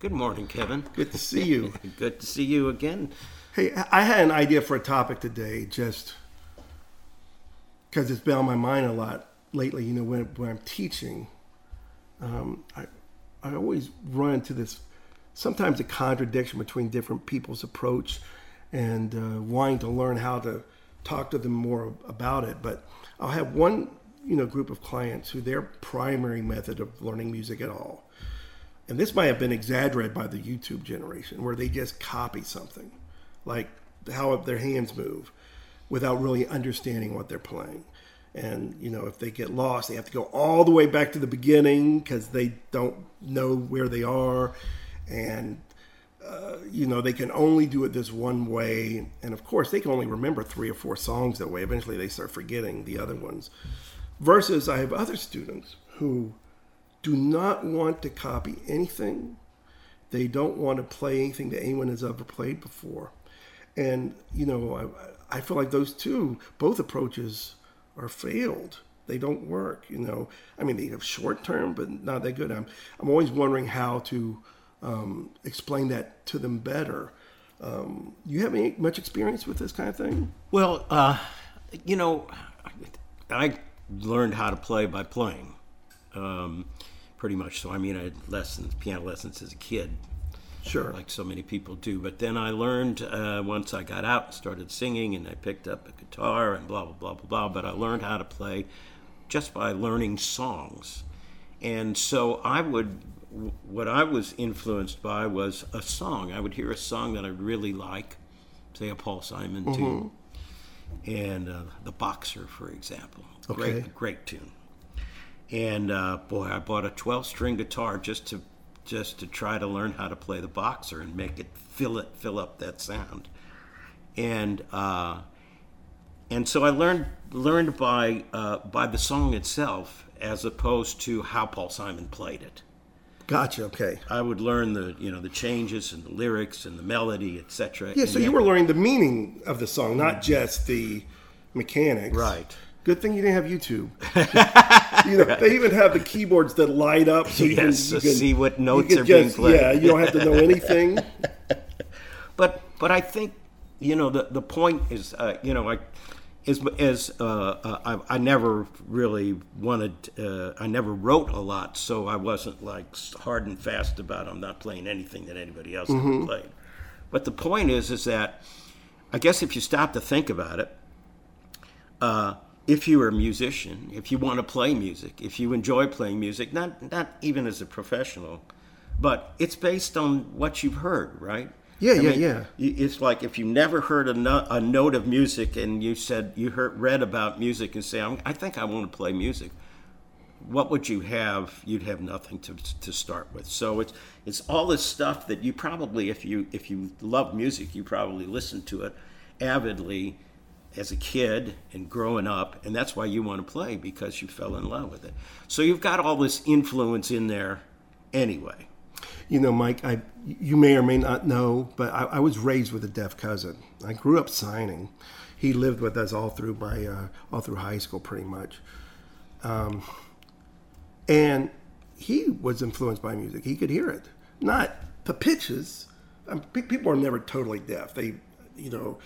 Good morning, Kevin. Good to see you. Good to see you again. Hey, I had an idea for a topic today, just because it's been on my mind a lot lately. You know, when, when I'm teaching, um, I I always run into this sometimes a contradiction between different people's approach and uh, wanting to learn how to talk to them more about it. But I'll have one you know group of clients who their primary method of learning music at all, and this might have been exaggerated by the YouTube generation, where they just copy something, like how their hands move, without really understanding what they're playing. And you know, if they get lost, they have to go all the way back to the beginning because they don't know where they are, and uh, you know they can only do it this one way. And of course, they can only remember three or four songs that way. Eventually, they start forgetting the other ones. Versus, I have other students who do not want to copy anything. They don't want to play anything that anyone has ever played before. And, you know, I, I feel like those two, both approaches are failed. They don't work, you know. I mean, they have short term, but not that good. I'm, I'm always wondering how to um, explain that to them better. Um, you have any much experience with this kind of thing? Well, uh, you know, I learned how to play by playing, um, pretty much. So I mean, I had lessons, piano lessons as a kid, Sure. like so many people do. But then I learned uh, once I got out and started singing, and I picked up a guitar and blah blah blah blah blah. But I learned how to play just by learning songs, and so I would. What I was influenced by was a song. I would hear a song that I really like, say a Paul Simon tune, and uh, the Boxer, for example. Okay. Great, great tune. And uh, boy, I bought a 12-string guitar just to just to try to learn how to play the Boxer and make it fill it fill up that sound. And uh, and so I learned learned by uh, by the song itself as opposed to how Paul Simon played it. Gotcha. Okay. I would learn the you know the changes and the lyrics and the melody, etc. Yeah, so you were learning the meaning of the song, not just the mechanics. Right. Good thing you didn't have YouTube. you know, they even have the keyboards that light up, so you Yes, can, you can see what notes are being played. Yeah, you don't have to know anything. but but I think you know the the point is uh, you know I is as uh, uh, I, I never really wanted uh, I never wrote a lot so I wasn't like hard and fast about I'm not playing anything that anybody else Mm-hmm. played. But the point is is that I guess if you stop to think about it, uh, if you're a musician, if you want to play music, if you enjoy playing music, not not even as a professional, but it's based on what you've heard, right? Yeah, I yeah, mean, yeah. It's like if you never heard a, no- a note of music and you said you heard read about music and say, I'm, I think I want to play music. What would you have? You'd have nothing to, to start with. So it's it's all this stuff that you probably, if you if you love music, you probably listen to it avidly as a kid and growing up, and that's why you want to play because you fell in love with it. So you've got all this influence in there anyway. You know, Mike, I you may or may not know, but I, I was raised with a deaf cousin. I grew up signing. He lived with us all through my uh, all through high school, pretty much. Um, and he was influenced by music. He could hear it, not the pitches. Um, pe- people are never totally deaf. They, you know,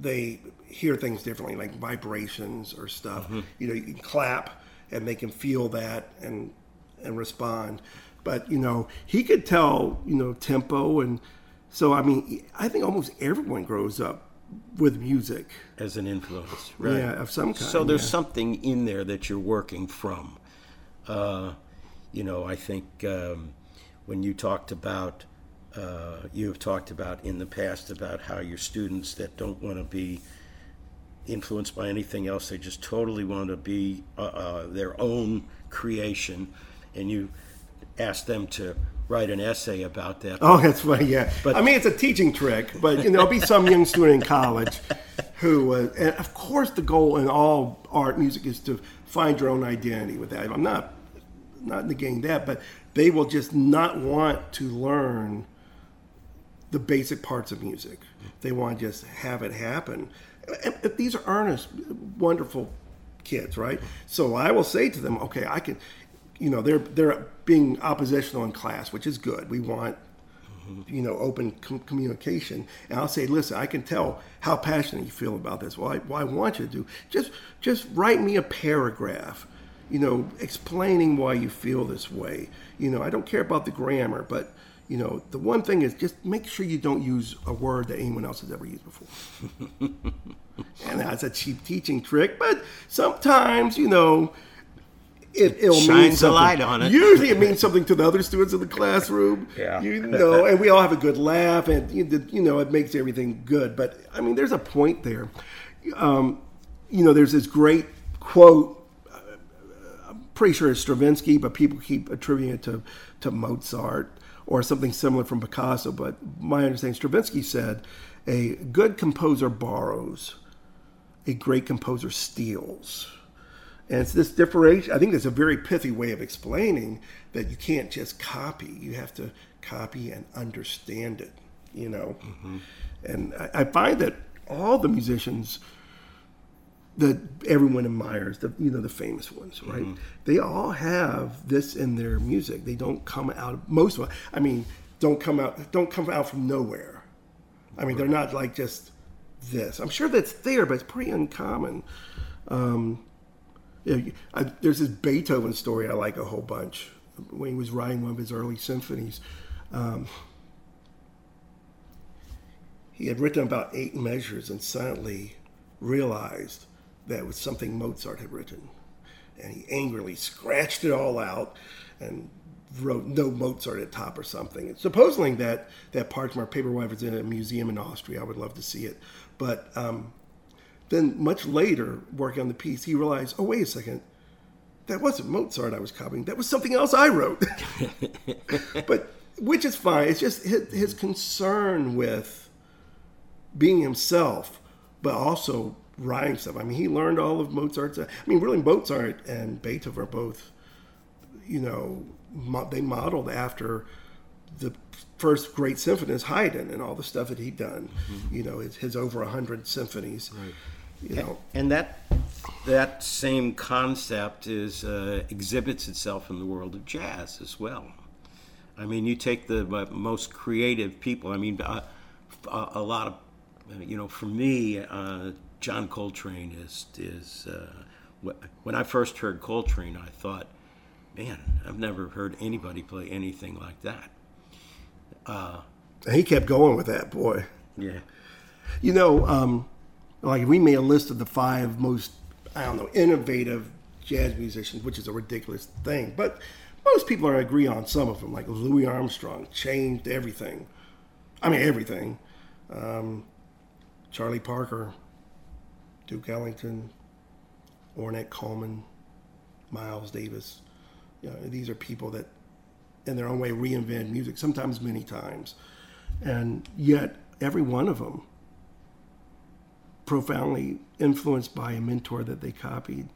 they hear things differently, like vibrations or stuff. You know, you can clap and they can feel that and and respond. But you know, he could tell you know tempo and so I mean, I think almost everyone grows up with music. as an influence, right? Yeah, of some kind. So there's yeah. something in there that you're working from. Uh, you know, I think um, when you talked about, uh, you have talked about in the past about how your students that don't want to be influenced by anything else, they just totally want to be uh, uh, their own creation, and you ask them to write an essay about that. Oh, that's funny. Yeah, But- I mean it's a teaching trick, but you know, there'll be some young student in college who, uh, and of course, the goal in all art, music is to find your own identity with that. I'm not not negating that, but they will just not want to learn the basic parts of music. They want to just have it happen. And- these are earnest, wonderful kids, right? So I will say to them, okay, I can, you know, they're they're being oppositional in class, which is good. We want you know, open com- communication. And I'll say, listen, I can tell how passionate you feel about this. Well, I, well, I want you to do just just write me a paragraph, you know, explaining why you feel this way. You know, I don't care about the grammar, but you know, the one thing is just make sure you don't use a word that anyone else has ever used before. and that's a cheap teaching trick, but sometimes, you know, it, it'll mean Shines a light on it. Usually, it means something to the other students in the classroom. Yeah. you know, and we all have a good laugh, and you you know, it makes everything good. But I mean, there's a point there. Um, you know, there's this great quote. uh, I'm pretty sure it's Stravinsky, but people keep attributing it to to Mozart or something similar from Picasso. But my understanding, Stravinsky said, "A good composer borrows, a great composer steals." And it's this differentiation. I think that's a very pithy way of explaining that you can't just copy. You have to copy and understand it, you know? Mm-hmm. And I, I find that all the musicians that everyone admires, the you know the famous ones, right? They all have this in their music. They don't come out. Most of them, I mean, don't come out. Don't come out from nowhere. I mean, they're not like just this. I'm sure that's there, but it's pretty uncommon. Um, you- I, there's this Beethoven story I like a whole bunch. When he was writing one of his early symphonies, um, he had written about eight measures and suddenly realized that was something Mozart had written. And he angrily scratched it all out and wrote no Mozart at top or something. And supposedly that, that parchment or paperweight is in a museum in Austria. I would love to see it. But um, then much later, working on the piece, he realized, oh, wait a second, that wasn't Mozart I was copying. That was something else I wrote. but which is fine. It's just his, his concern with being himself, but also writing stuff. I mean, he learned all of Mozart's. I mean, really, Mozart and Beethoven are both, you know, mo- they modeled after the first great symphonist Haydn and all the stuff that he'd done. You know, his, his over a hundred symphonies. You know, And that that same concept is uh, exhibits itself in the world of jazz as well. I mean, you take the uh, most creative people. I mean, uh, a, a lot of you know, for me, uh, John Coltrane is is uh, when I first heard Coltrane, I thought, man, I've never heard anybody play anything like that. and he kept going with that boy. Yeah. You know, um, like we made a list of the five most, I don't know, innovative jazz musicians, which is a ridiculous thing, but most people are agree on some of them. Like Louis Armstrong changed everything. I mean, everything. Um, Charlie Parker, Duke Ellington, Ornette Coleman, Miles Davis. You know, these are people that, in their own way, reinvent music. Sometimes many times, and yet every one of them profoundly influenced by a mentor that they copied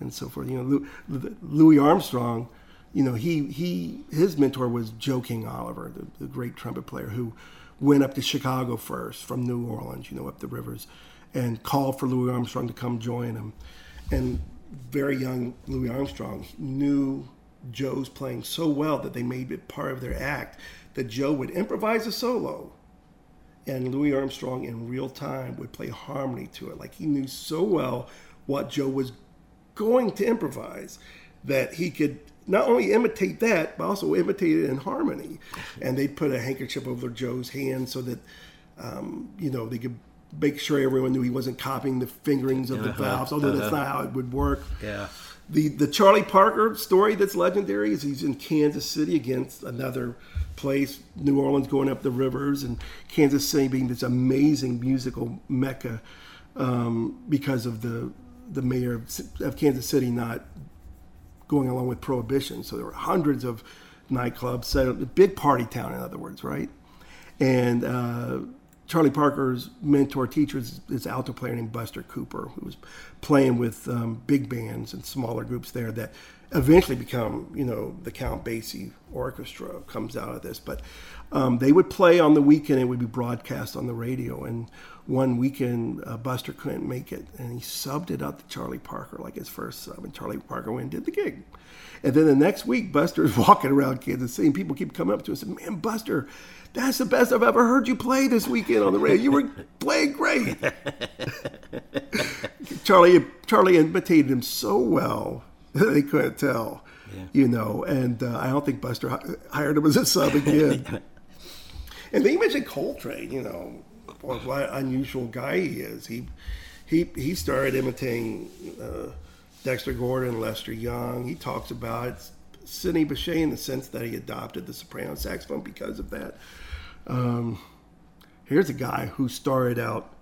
and so forth. You know, Lou- Lou- Louis Armstrong, you know, he, he his mentor was Joe King Oliver, the, the great trumpet player who went up to Chicago first from New Orleans, you know, up the rivers, and called for Louis Armstrong to come join him. And very young Louis Armstrong knew Joe's playing so well that they made it part of their act that Joe would improvise a solo and Louis Armstrong in real time would play harmony to it. Like he knew so well what Joe was going to improvise that he could not only imitate that, but also imitate it in harmony. And they'd put a handkerchief over Joe's hand so that, um, you know, they could make sure everyone knew he wasn't copying the fingerings of the Uh-huh, valves, although that's uh-huh. not how it would work. Yeah. The the Charlie Parker story that's legendary is he's in Kansas City against another place, New Orleans going up the rivers, and Kansas City being this amazing musical mecca um, because of the the mayor of, of Kansas City not going along with prohibition. So there were hundreds of nightclubs, set up, a big party town, in other words, right? And uh, Charlie Parker's mentor teacher is this alto player named Buster Cooper, who was playing with um, big bands and smaller groups there. That eventually become, you know, the Count Basie Orchestra comes out of this. But um, they would play on the weekend; it would be broadcast on the radio. And one weekend, uh, Buster couldn't make it, and he subbed it out to Charlie Parker, like his first sub, and Charlie Parker went and did the gig. And then the next week, Buster's walking around Kansas City, and people keep coming up to him and saying, "Man, Buster." That's the best I've ever heard you play this weekend on the radio. You were playing great. Charlie Charlie imitated him so well that they couldn't tell, Yeah. you know. And uh, I don't think Buster hired him as a sub again. and then you mentioned Coltrane, you know, what an unusual guy he is. He he he started imitating uh, Dexter Gordon, Lester Young. He talks about Sidney Bechet in the sense that he adopted the soprano saxophone because of that. Um, here's a guy who started out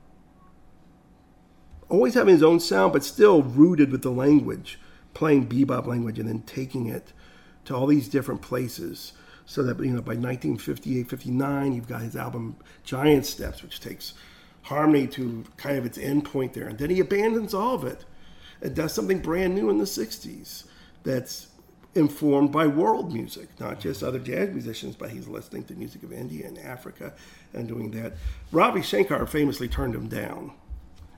always having his own sound, but still rooted with the language, playing bebop language and then taking it to all these different places. So that, you know, by 1958, 59, you've got his album Giant Steps, which takes harmony to kind of its end point there. And then he abandons all of it and does something brand new in the 60s that's informed by world music, not just other jazz musicians, but he's listening to music of India and Africa and doing that. Ravi Shankar famously turned him down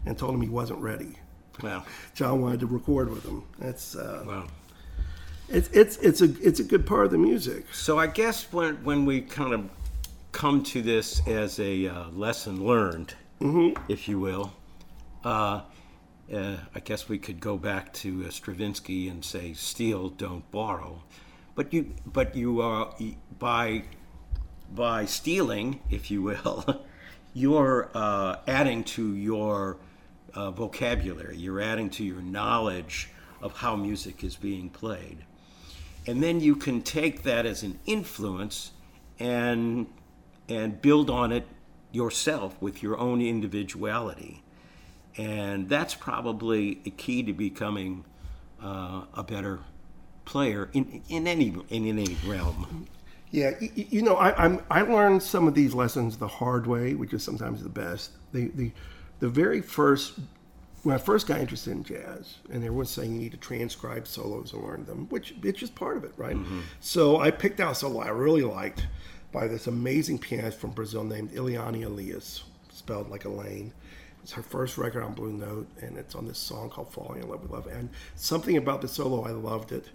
and told him he wasn't ready. Wow. John wanted to record with him. That's uh, Wow. It's it's it's a it's a good part of the music. So I guess when when we kind of come to this as a uh, lesson learned, if you will, uh, uh, I guess we could go back to uh, Stravinsky and say, "Steal, don't borrow." But you, but you are by by stealing, if you will, you're uh, adding to your uh, vocabulary. You're adding to your knowledge of how music is being played and then you can take that as an influence and and build on it yourself with your own individuality and that's probably a key to becoming uh, a better player in, in any in any realm Yeah, y- y- you know, I, I'm I learned some of these lessons the hard way, which is sometimes the best. The the the very first when I first got interested in jazz, and everyone's saying you need to transcribe solos and learn them, which it's just part of it, right? Mm-hmm. So I picked out a solo I really liked by this amazing pianist from Brazil named Eliane Elias, spelled like Elaine. It's her first record on Blue Note, and it's on this song called "Falling in Love with Love." And something about the solo, I loved it.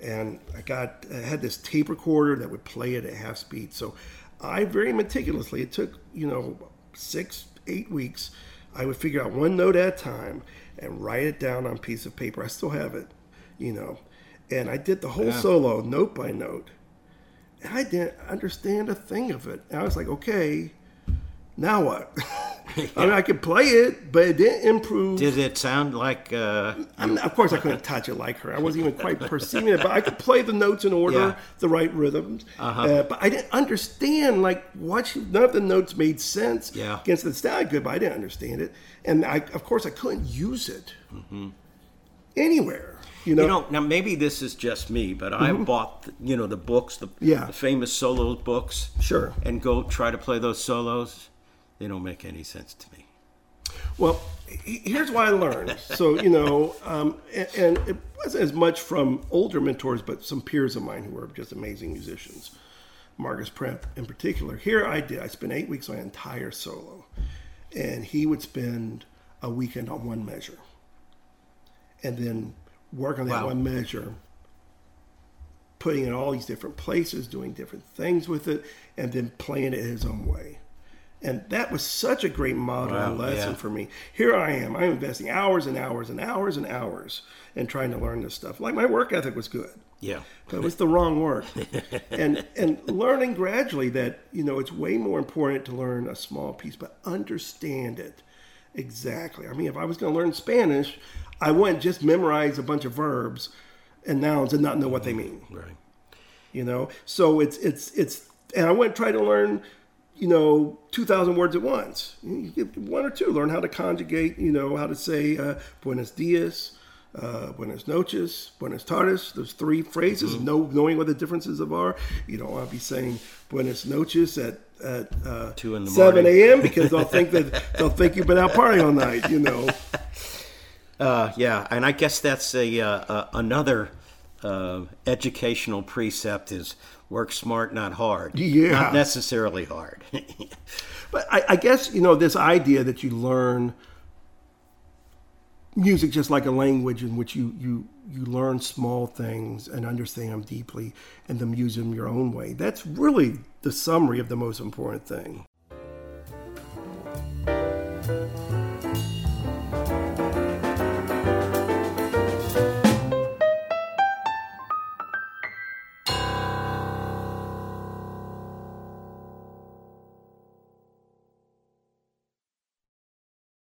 And I got I had this tape recorder that would play it at half speed. So I very meticulously. It took you know six, eight weeks. I would figure out one note at a time and write it down on a piece of paper. I still have it, you know. And I did the whole Yeah. solo note by note. And I didn't understand a thing of it. And I was like, okay, now what? I mean, I could play it, but it didn't improve. did it sound like uh, I'm not- of course, I couldn't touch it like her. I wasn't even quite perceiving it, but I could play the notes in order, Yeah. the right rhythms. Uh, but I didn't understand like what she, none of the notes made sense Yeah. against the sounded good, but I didn't understand it, and I, of course, I couldn't use it anywhere. You know, You know, now maybe this is just me, but I bought, you know, the books, the, Yeah. the famous solo books, Sure. and go try to play those solos. They don't make any sense to me. Well, here's what I learned. So, you know, um, and, and it wasn't as much from older mentors, but some peers of mine who were just amazing musicians. Marcus Prep in particular. Here I did. I spent eight weeks on an entire solo, and he would spend a weekend on one measure, and then work on that Wow. one measure, putting it in all these different places, doing different things with it, and then playing it his own way. And that was such a great model and Wow, lesson yeah. for me. Here I am. I'm investing hours and hours and hours and hours in trying to learn this stuff. Like my work ethic was good, Yeah. but it was the wrong work. and and learning gradually that you know it's way more important to learn a small piece, but understand it exactly. I mean, if I was going to learn Spanish, I wouldn't just memorize a bunch of verbs and nouns and not know what they mm-hmm. mean Right. you know so it's it's it's and i wouldn't try to learn you know 2000 words at once. You get one or two. Learn how to conjugate you know how to say uh, buenos dias uh, buenas noches buenas tardes. Those three phrases know, knowing what the differences of are. You don't want to be saying buenas noches at at uh, Two in the 7 a.m because they'll think that they'll think you've been out partying all night you know. Uh, yeah, and I guess that's a uh, uh, another uh, educational precept is work smart, not hard. Yeah. Not necessarily hard. But I, I guess you know this idea that you learn music just like a language in which you you you learn small things and understand them deeply and then use them your own way. That's really the summary of the most important thing.